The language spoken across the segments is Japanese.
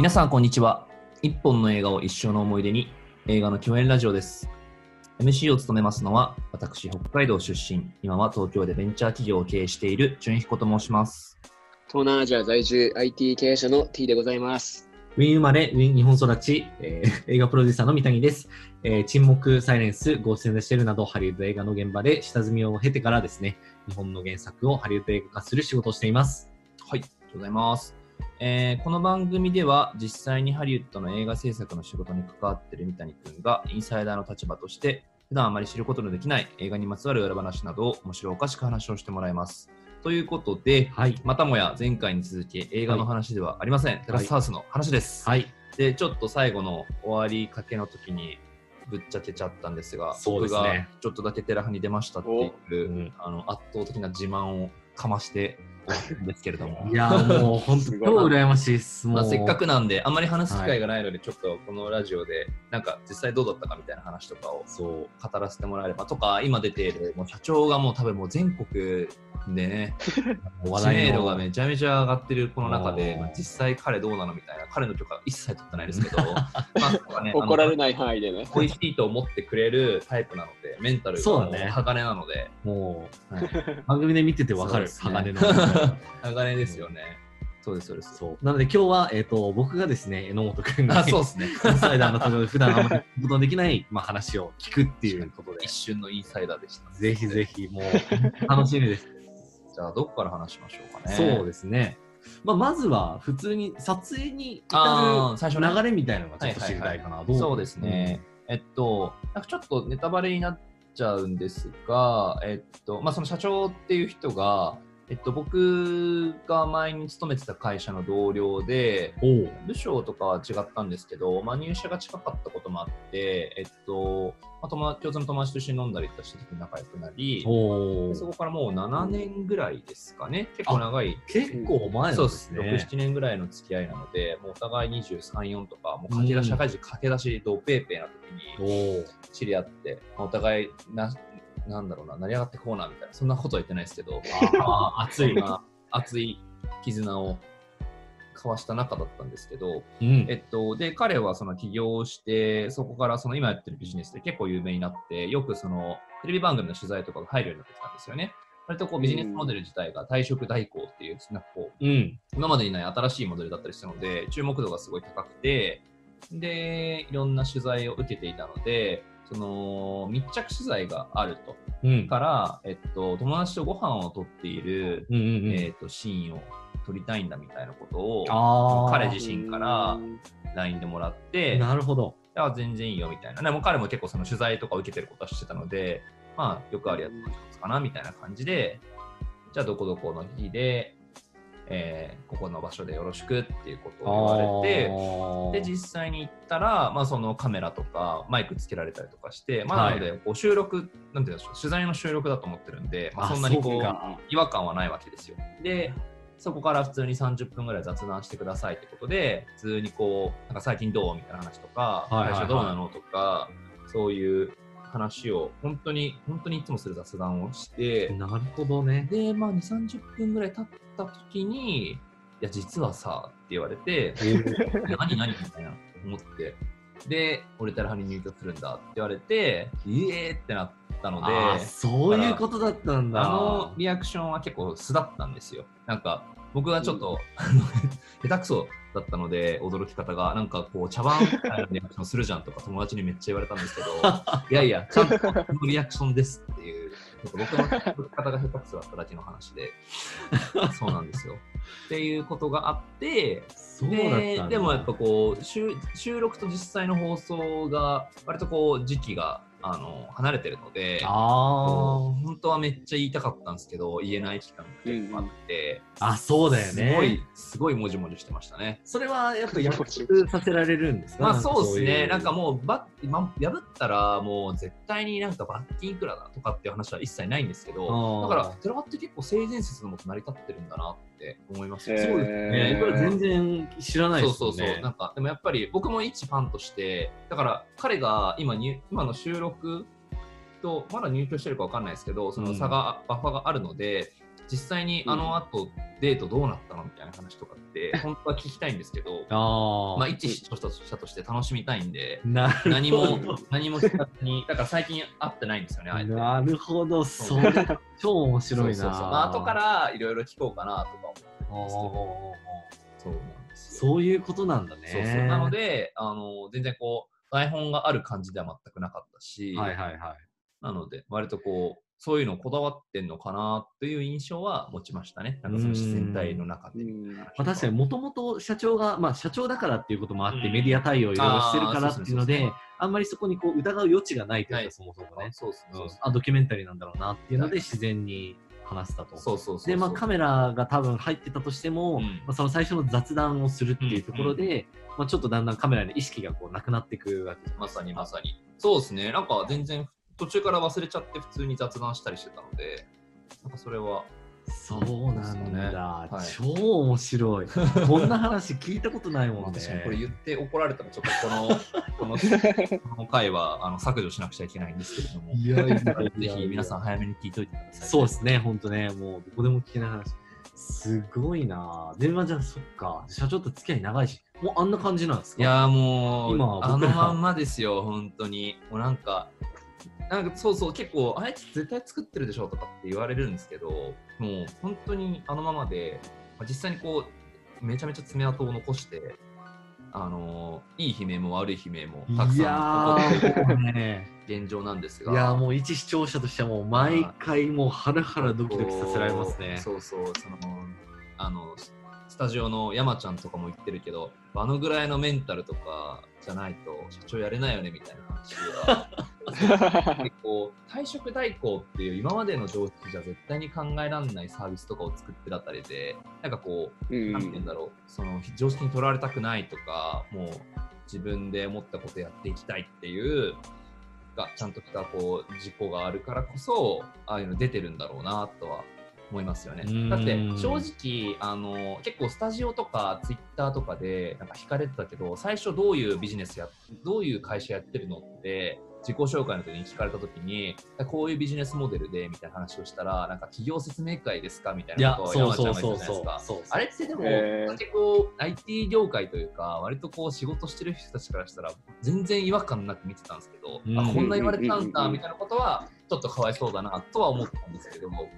皆さんこんにちは一本の映画を一生の思い出に映画の共演ラジオです MC を務めますのは私北海道出身今は東京でベンチャー企業を経営している純彦と申します東南アジア在住 IT 経営者の T でございます。ウィン生まれ、ウィン日本育ち、えー映画プロデューサーの三谷です。えー沈黙、サイレンス、ゴースト・イン・ザ・シェルなど、ハリウッド映画の現場で下積みを経てからですね、日本の原作をハリウッド映画化する仕事をしています。はいありがとうございます、えーこの番組では実際にハリウッドの映画制作の仕事に関わっている三谷君がインサイダーの立場として普段あまり知ることのできない映画にまつわる裏話などを面白おかしく話をしてもらいます。ということで、はい。またもや前回に続き映画の話ではありません、テラスハウスの話です、はい。でちょっと最後の終わりかけの時にぶっちゃけちゃったんですがすね。僕がちょっとだけテラハに出ましたっていう、うん。あの圧倒的な自慢をかましてですけれども いやーもう本当、超羨ましいです。まあ、せっかくなんであんまり話す機会がないので、ちょっとこのラジオでなんか実際どうだったかみたいな話とかをそう。語らせてもらえればとか今出ているもう社長がもう多分もう全国でね 知名度がめちゃめちゃ上がってるこの中で、まあ実際彼どうなのみたいな彼の許可は一切取ってないですけど まあねい怒られない範囲でね。美味しいと思ってくれるタイプなのでメンタルがそうだね。鋼なので、もはい、う、番組で見ててわかる、ね。鋼の。鋼ですよね、そうですそうです。そう。なので今日は、えっ、と、僕がですね、榎本くんに、あそうですね。インサイダーのところで普段あんまりことのできない、まあ、話を聞くっていうことで。一、瞬のインサイダーでした。ぜひぜひもう楽しみです。じゃあどこから話しましょうかねそうですね。まあ、まずは普通に撮影に至る流れみたいなのがちょっと知りたいかな。どそうですね。えっと、なんかちょっとネタバレになっちゃうんですが、えっと、まあ、その社長っていう人が、えっと、僕が前に勤めてた会社の同僚で、部署とかは違ったんですけど、まあ、入社が近かったこともあって、えっと、まあ、共通の友達と一緒に飲んだりとした時に仲良くなり、そこからもう7年ぐらいですかね、結構長い。結構前なんそうですね。6、7年ぐらいの付き合いなので、もうお互い23、4とか、もう駆け出し、社会人駆け出し、ドペーペーな時に知り合って、まあお互いな、なんだろうな、成り上がってこうなみたいな、そんなことは言ってないですけど、まあ、熱いな、熱い絆を交わした仲だったんですけど、うん。えっと、で、彼はその起業して、そこからその今やってるビジネスで結構有名になって、よくそのテレビ番組の取材とかが入るようになってきたんですよね。割とこうビジネスモデル自体が退職代行っていう、なんかこう、うん。今までにない新しいモデルだったりしたので、注目度がすごい高くて、で、いろんな取材を受けていたので、その密着取材があると。うん。から、えっと、友達とご飯をとっている、うんうんうん。えっと、シーンを撮りたいんだみたいなことを。彼自身から LINE でもらって、なるほど。いや全然いいよみたいな。でも彼も結構その取材とか受けてることはしてたので、まあよくあるやつかなみたいな感じで、じゃあどこどこの日で、えーここの場所でよろしくっていうことを言われて、で、実際に行ったら、まあそのカメラとかマイクつけられたりとかして、まあはい。なのでこう収録、なんていうんでしょう、取材の収録だと思ってるんで、まあ、あそんなにこう違和感はないわけですよ。で、そこから普通に30分ぐらい雑談してくださいってことで、普通にこう、なんか最近どうみたいな話とか、はいはいはい。会社どうなのとか、そういう話を本当に、本当にいつもする雑談をして、なるほどね。で、まあ2、30分ぐらい経った時に、いや、実はさ、って言われて、何何みたいな思って、で、俺テラハに入居するんだって言われて、ええーってなったので、そういうことだったんだ。あのリアクションは結構素だったんですよ。なんか僕はちょっと、あの 下手くそだったので驚き方がなんかこう茶番みたいなリアクションするじゃんとか友達にめっちゃ言われたんですけど いやいやちゃんとこのリアクションですっていう僕の驚き方が下手くそだっただけの話で そうなんですよ。っていうことがあって。ででもやっぱこう収収録と実際の放送が割とこう時期があの離れてるので。あ本当はめっちゃ言いたかったんですけど言えない期間が結構あって、あ。あ、そうだよね。すごいすごいもじもじしてましたね。それはやっぱ約束させられるんですか？まあそうですね、いなんかもうば、ま、破ったらもう絶対になんか罰金いくらだとかっていう話は一切ないんですけど、だから、寺場って結構性善説のもと成り立ってるんだなって思いますそうですね。これ全然知らないそうですよね。そうそう、なんかでもやっぱり僕も一ファンとして、だから彼が今に今の収録とまだ入居してるかわかんないですけど、その差が、バッファがあるので、実際にあの後デートどうなったのみたいな話とかって、本当は聞きたいんですけど、ああ、まあ、一視聴者として楽しみたいんで。何も、何も聞かずに、だから最近会ってないんですよね、あえて。なるほど、そそうれ、超面白いな。そうそうそうまあ後からいろいろ聞こうかなとか思っておーおーおーおーそうなんですよ。そういうことなんだね。そうそうなので、あの、全然こう、台本がある感じでは全くなかったし、はいはいはい。なので、割とこう、そういうのこだわってんのかなっていう印象は持ちましたね。なんかその自然体の中で。うん。まあ、確かにもともと社長が、まあ、社長だからっていうこともあって、うん。メディア対応いろいろしてるからっていうので、あんまりそこにこう疑う余地がないというか、はい。そもそもね、そうそうそう。うんあ、ドキュメンタリーなんだろうなっていうので、自然に話したと。そうそうそうで、まあ、カメラが多分入ってたとしても、うん。まあ、その最初の雑談をするっていうところで、まあ、ちょっとだんだんカメラに意識がこうなくなっていくわけまさにまさに。そうですね。なんか全然途中から忘れちゃって普通に雑談したりしてたので、なんかそれは、そうなんそうですねだ、はい超面白い。こんな話聞いたことないもんね。これ言って怒られたらちょっとこの、この、この回はあの削除しなくちゃいけないんですけれども、いやいやぜひ皆さん早めに聞いといてください。そうですね、ほんとね、もうどこでも聞けない話。すごいなぁ。で、まあじゃあそっか、社長と付き合い長いし、もうあんな感じなんですか？いやーもう、今あのまんまですよ、本当に。もうなんか、なんかそうそう、結構、あいつ絶対作ってるでしょとかって言われるんですけど、もう本当にあのままで、まあ実際にこう、めちゃめちゃ爪痕を残して、あのーいい悲鳴も悪い悲鳴もたくさん起こっている現状なんですが、いやーもう一視聴者としてはもう毎回もうハラハラドキドキさせられますね。そうそう、その、あの、スタジオの山ちゃんとかも言ってるけど、あのぐらいのメンタルとかじゃないと社長やれないよねみたいな話は、結構、退職代行っていう今までの常識じゃ絶対に考えられないサービスとかを作ってるあたりで、なんかこう、うん。なんて言うんだろう、その常識にとらわれたくないとか、もう自分で思ったことやっていきたいっていう、がちゃんとしたこう事故があるからこそ、ああいうの出てるんだろうなとは思いますよね。だって正直あの、結構スタジオとかツイッターとかでなんか惹かれてたけど、最初どういうビジネスや、どういう会社やってるのって、自己紹介の時に聞かれた時に、こういうビジネスモデルでみたいな話をしたら、なんか企業説明会ですか？みたいなことをちゃじゃないですか。あれってでも、へー。割とこう IT 業界というか、割とこう仕事してる人たちからしたら、全然違和感なく見てたんですけど、うん。あこんな言われたんだみたいなことは、ちょっとかわいそうだなとは思ったんですけども、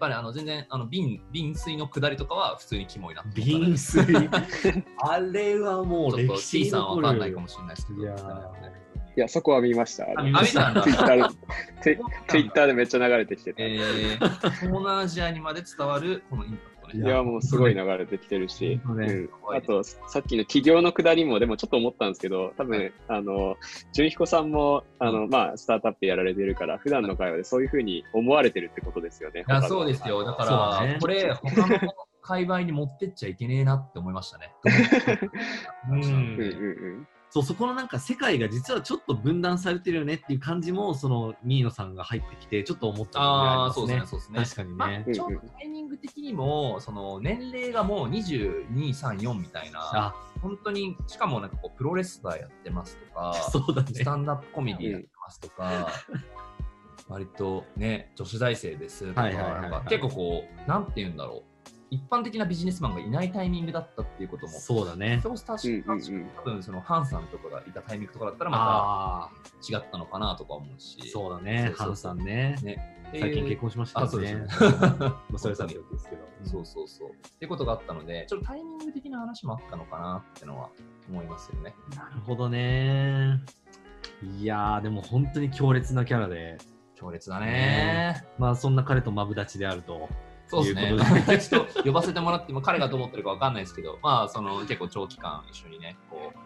ぱりあの全然あの瓶瓶水の下りとかは普通にキモいな瓶水。あれはもうちょっと歴史 T にさん。わかんないかもしれないですけど、いやーいや、そこは見ました。あ見ましたツイッターで、ツイツイッターでめっちゃ流れてきてて。えー、東南アジアにまで伝わるこのインパクトね。いや、もうすごい流れてきてるし、うん、あと、さっきの起業のくだりも、でもちょっと思ったんですけど、多分、あの、純彦さんも、あの、まあ、スタートアップやられてるから、普段の会話でそういうふうに思われてるってことですよね。いや、そうですよ。だから、だね。これ、他の界隈に持ってっちゃいけねえなって思いましたね。うんうんうんそう、そこのなんか世界が実はちょっと分断されてるよねっていう感じも、その新野さんが入ってきて、ちょっと思った部分がああ、りまそうですね、そうですね。確かにまあね。ちょうどタイミング的にも、その年齢がもう22、3、4みたいな、あ、本当に、しかもなんかこうプロレスラーやってますとか、そうだねス。タンダップコメディやってますとか、割とね、女子大生ですとか結構こう、なんて言うんだろう、一般的なビジネスマンがいないタイミングだったっていうことも、そうだね。そうしたし、うんうんうん多分そのハンさんとかがいたタイミングとかだったらまた違ったのかなとか思うし、そうだね。ハンさんね。ね。最近結婚しましたあ、そうですねね。。まあそれさておきですけど。そうそうそう。っていうことがあったので、ちょっとタイミング的な話もあったのかなってのは思いますよね。なるほどね。いやー、でも本当に強烈なキャラで、強烈だね。まあそんな彼とマブダチであると。そうですね。ちょっと呼ばせてもらっても、彼がどう思ってるかわかんないですけど、まあ、その結構長期間一緒にね、こう、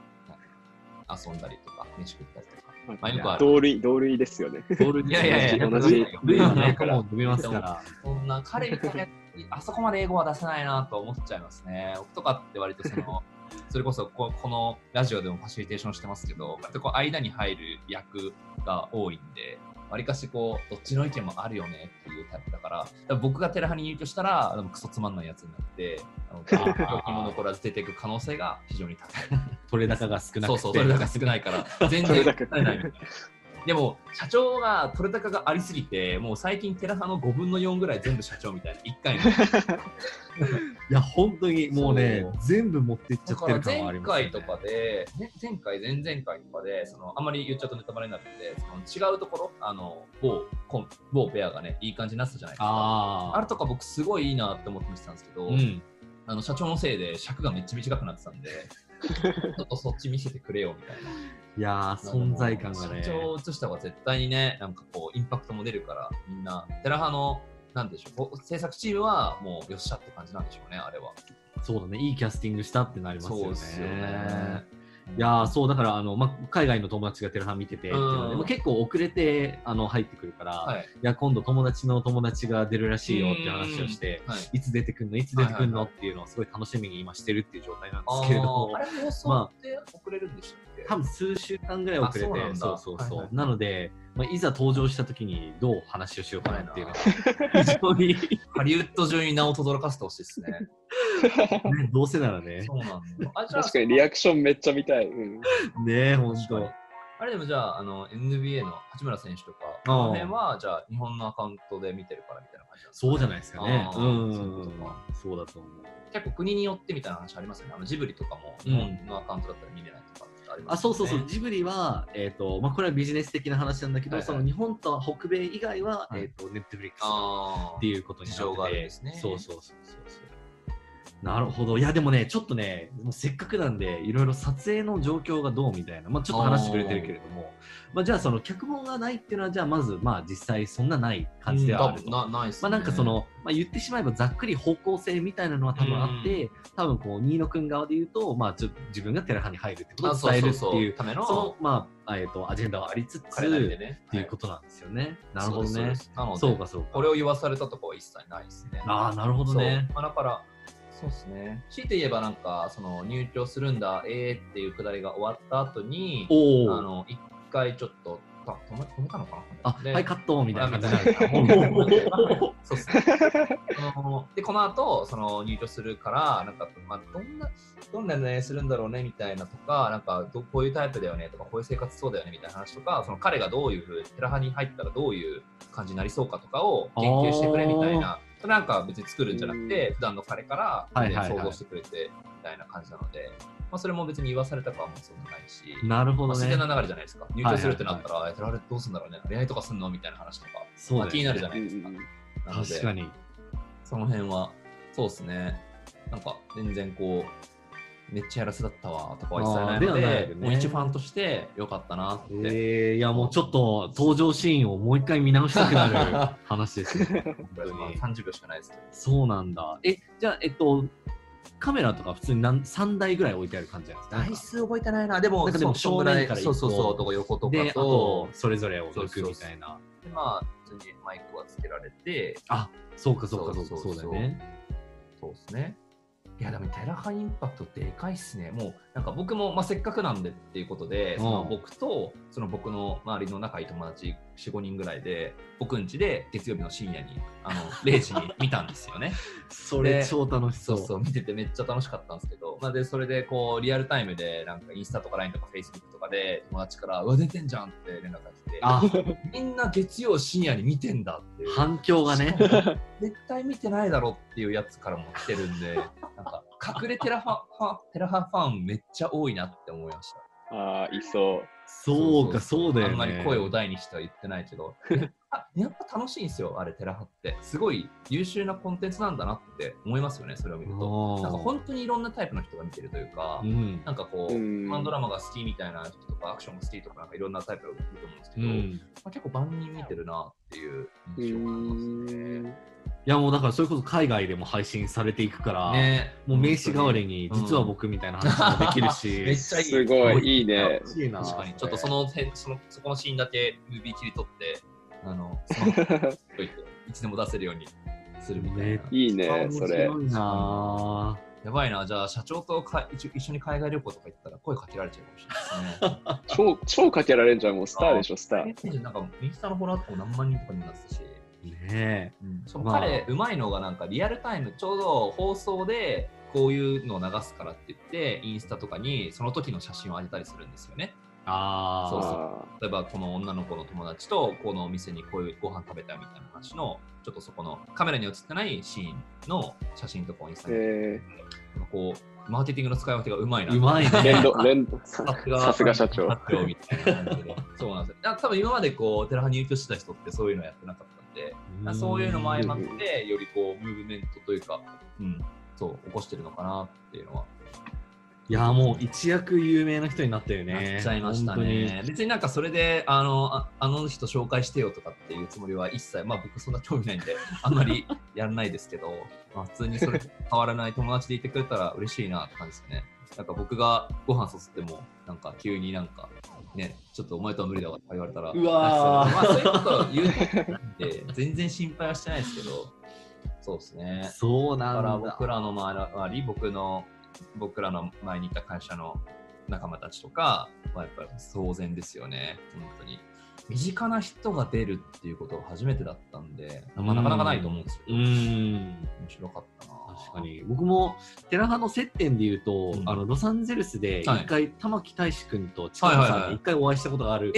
遊んだりとか、飯食ったりとか。うん。まあよくある同類、同類ですよね。いやいやいや、同じルイはね、からもう飛びますから。そんな彼みたいな、あそこまで英語は出せないなと思っちゃいますね。僕とかって割とその、それこそここのラジオでもファシリテーションしてますけど、こう間に入る役が多いんで、わりかしこう、どっちの意見もあるよねっていうタイプだから、僕がテラハに入居したら、クソつまんないやつになって、あの記憶も残らず出ていく可能性が非常に高い。取れ高が少なくて。そうそう、それだけ少ないから、全然取れないみたいな。でも、社長が取れ高がありすぎて、もう最近テラハの5分の4ぐらい全部社長みたいな、1回の。いや、本当にもうね全部持っていっちゃってる感はあり前ますよね。回とかで、ね前回、前々回とかで、そのあんまり言っちゃうとネタバレになるんで、その違うところ、あの某コン某ペアがね、いい感じになってたじゃないですか。ああれとか僕すごいいいなって思って見てたんですけど、あ。うん。あの社長のせいで尺がめっちゃ短くなってたんで、ちょっとそっち見せてくれよみたいな。いやー、存在感がね。社長を映した方が絶対にね、なんかこう、インパクトも出るから、みんな、テラハの、なんでしょう、制作チームはもうよっしゃって感じなんでしょうね、あれは。そうだね、いいキャスティングしたってなりますよね。そうですよね。いやーそうだからあの、ま、海外の友達がテレハン見ててっていうん。まあ結構遅れてあの入ってくるから、い、はい。や今度友達の友達が出るらしいよっていう話をして、はい。いつ出てくんの？いつ出てくんはいはいはい。のっていうのをすごい楽しみに今してるっていう状態なんですけれど。もあれ、放送って遅れるんでしたっけ、多分数週間ぐらい遅れてあそうそうそうそう、はいはいなので、まあ、いざ登場した時にどう話をしようかなっていうのが非常に、ハリウッド中に名を轟かせてほしいですね。ね、どうせならね。そうなんだ。あ、じゃあ、確かにリアクションめっちゃ見たい。うん、ね本確かに。当あれでもじゃあ、あの NBA の八村選手とか、この辺はじゃあ日本のアカウントで見てるからみたいな感じなんですかそうじゃないですかね。あうん。ーそうだと思う。結構国によってみたいな話ありますよね。あのジブリとかも日本のアカウントだったら見れないとかってありますあそうそうそう、ねジブリは、えーとまあ、これはビジネス的な話なんだけど、はいはい。その日本と北米以外は、はい。えー、とネットフリックスっていうことになってて。事情があるんですね。そうそうそうそうなるほどいやでもねちょっとねもうせっかくなんでいろいろ撮影の状況がどうみたいな、まあ、ちょっと話してくれてるけれどもまあ、じゃあその脚本がないっていうのはじゃあまずまあ実際そんなない感じではあると。なないね。まあなんかその、まあ、言ってしまえばざっくり方向性みたいなのは多分あって、多分こう新野くん側で言うと、まあ、ちょ自分がテラハに入るってことあを伝えるってそうそういうそうためのその、まあえー、とアジェンダはありつつね。っていうことなんですよね。となるほどね。なので、そうかそうか。これを言わされたとこは一切ないですね。ああ、なるほどね。そうまあ、だから、そうですね。強いて言えば、なんか、その入居するんだ、えーっていうくだりが終わった後に。あの、一回ちょっと、あ止め止めたのかな？あ、ではい、カットみたいな感じあみたいなになる。そうっすね。で、この後、その入居するから、なんか、まあ、どんな、どんな恋愛するんだろうねみたいなとか、なんかど、こういうタイプだよねとか、こういう生活そうだよねみたいな話とか、その彼がどういうふう、テラハに入ったらどういう感じになりそうかとかを研究してくれみたいな、なんか別に作るんじゃなくて、普段の彼からはいはいはい想像してくれてみたいな感じなので、まあ、それも別に言わされたかはもそうもないし、なるほどねまあ自然。な流れじゃないですか。入居するってなったら、えテラハでどうするんだろうね、恋愛とかすんのみたいな話とか、そうねまあ気になるじゃなういですか。んなので確かに。その辺は、そうですね。なんか、全然こう、めっちゃやらせだったわとかは一切ないのではないで、よねもう一ファンとしてよかったなって。えー、いやもうちょっと登場シーンをもう一回見直したくなる 話ですね。本当にまあ30秒しかないですけど。そうなんだ。え、じゃあ、えっと、カメラとか普通に何3台ぐらい置いてある感じなんですか？台数覚えてないな。でも、なんかでも正面からそうそうそう、とか横とかで、あとと、、それぞれを抜くみたいな。でまあ、普通にマイクはつけられて、あ、そうかそうかそうか、そうだよね。そうですね。いや、でもテラハインパクトでかいっすね。もう、なんか僕も、まあ、せっかくなんでっていうことで、そのうん僕と、その僕の周りの仲いい友達4、5人ぐらいで、僕ん家で月曜日の深夜に、あの、0時に見たんですよね。それ超楽しそ。そううそう、見ててめっちゃ楽しかったんですけど、まあ、で、それで、こう、リアルタイムで、なんかインスタとか LINE とか Facebook とかで、友達から、うわ、出てんじゃんって連絡が来て、あ、みんな月曜深夜に見てんだっていう。反響がね。絶対見てないだろっていうやつからも来てるんで、なんか隠れテラハファンテラハファンめっちゃ多いなって思いました。ああ、いそう。そうか、そうだよね。あんまり声を大にしては言ってないけど、あやっぱ楽しいんですよ、あれテラハって。すごい優秀なコンテンツなんだなって思いますよね、それを見ると。なんか本当にいろんなタイプの人が見てるというか、うん。なんかこう、うんハンドラマが好きみたいな人とか、アクションが好きとか、なんかいろんなタイプがいると思うんですけど、うん。まあ、結構万人見てるなっていうう印象がありますね。いやもうだからそれこそ海外でも配信されていくから、ねもう名刺代わりにうん実は僕みたいな話もできるし、めっちゃいい。すごい、いいね。確かに、ちょっとその辺そのそこのシーンだけムービー切り取って、あの、そのといつでも出せるようにするみたいな。ねいいね、それ。やばいな、じゃあ社長とか一緒一緒に海外旅行とか行ったら声かけられちゃうかもしれないですね。超、超かけられんじゃん、もうスターでしょ、スター。なんか、インスタのフォロワーとかも何万人とかになってたし、ねそのまあ彼、うまいのがなんかリアルタイム、ちょうど放送でこういうのを流すからって言って、インスタとかにその時の写真を上げたりするんですよね。ああ、そうそう。あ例えばこの女の子の友達とこのお店にこういうご飯食べたみたいな話のちょっとそこのカメラに映ってないシーンの写真とかをインスタに、えなんかこうマーケティングの使い分けがうまいな。うまいー、ね。ささすがさすが社長。みたいな感じで。そうなんですよ。だ多分今までこうテラハに入居してた人ってそういうのやってなかったんでん。そういうのも相まってよりこうムーブメントというか、うん、そう起こしてるのかなっていうのはいや、もう一躍有名な人になったよね。なっちゃいましたね。別になんかそれであのああの人紹介してよとかっていうつもりは一切、まあ僕そんな興味ないんで、あんまりやらないですけど、まあ普通にそれ変わらない友達でいてくれたら嬉しいなって感じですね。なんか僕がご飯誘っても、なんか急になんか、ね、ちょっとお前とは無理だわって言われたら、うわーまあそういうことを言うなんで、全然心配はしてないですけど、そうですね。そうだからなんだ。僕らの周り、僕の、僕らの前にいた会社の仲間たちとかはやっぱり当然ですよね、本当に。身近な人が出るっていうことが初めてだったんで、まあ、なかなかないと思うんですけうど、面ん。白かったな。確か。に。僕も、テラハの接点で言うと、うんあの、ロサンゼルスではい一回、玉木大志くんと近野さんに一回お会いしたことがある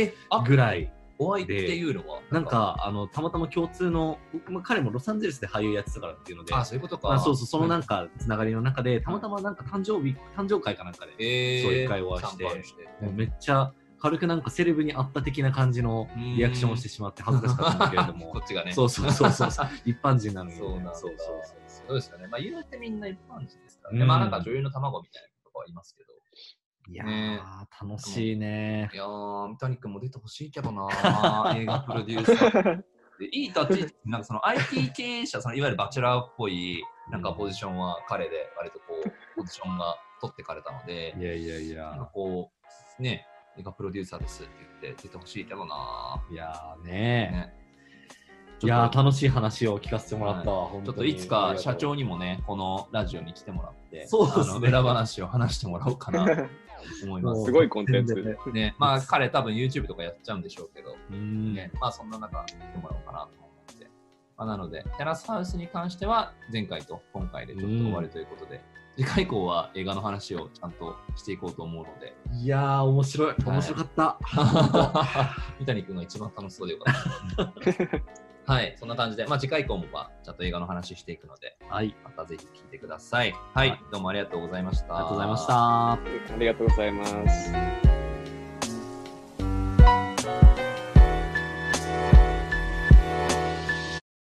ぐらい、お会いっていうのはなん、か、あの、たまたま共通の、僕まあ彼もロサンゼルスで俳優やってたからっていうので、あ、そういうことか。まあ、そうそう、そのなんか、か、つながりの中で、たまたまなんか誕生日、誕生会かなんかで、えー、そう一回お会いしてもうめっちゃ軽くなんかセレブに会った的な感じのリアクションをしてしまって恥ずかしかったんだけれども こ。っちがね。そうそうそうそう。一般人なのに、ね。そうなんだ。そうそうそうですよね。まあ、言うてみんな一般人ですからね。うんまあ、なんか女優の卵みたいなとこはいますけど。いやー、ね。楽しいね。い。やー、三谷君も出てほしいけどなー、映画プロデューサー。でいい立ち位置、なんかその IT 経営者、そのいわゆるバチェラーっぽいなんかポジションは彼で割とこう、ポジションが取ってかれたのでい、やいやいなんかや。こう、ね、映画プロデューサーですって言って出てほしいけどないやーー。ね。ねいやー楽しい話を聞かせてもらったわ、はい。ちょっといつか社長にもね、このラジオに来てもらって、そうですね。あの裏話を話してもらおうかな。と 思います。すごいコンテンツ。ね、まあ彼多分 YouTube とかやっちゃうんでしょうけど、うんね、まあそんな中、見てもらおうかなと思って。まあ、なので、テラスハウスに関しては、前回と今回でちょっと終わりということで、次回以降は映画の話をちゃんとしていこうと思うので、いやー面白い。面白かった。三谷君が一番楽しそうでよかった。はい、そんな感じで、まあ次回以降もまあちゃんと映画の話していくので、はい。またぜひ聞いてください。はい、はいどうもありがとうございました。ありがとうございました。ありがとうございます。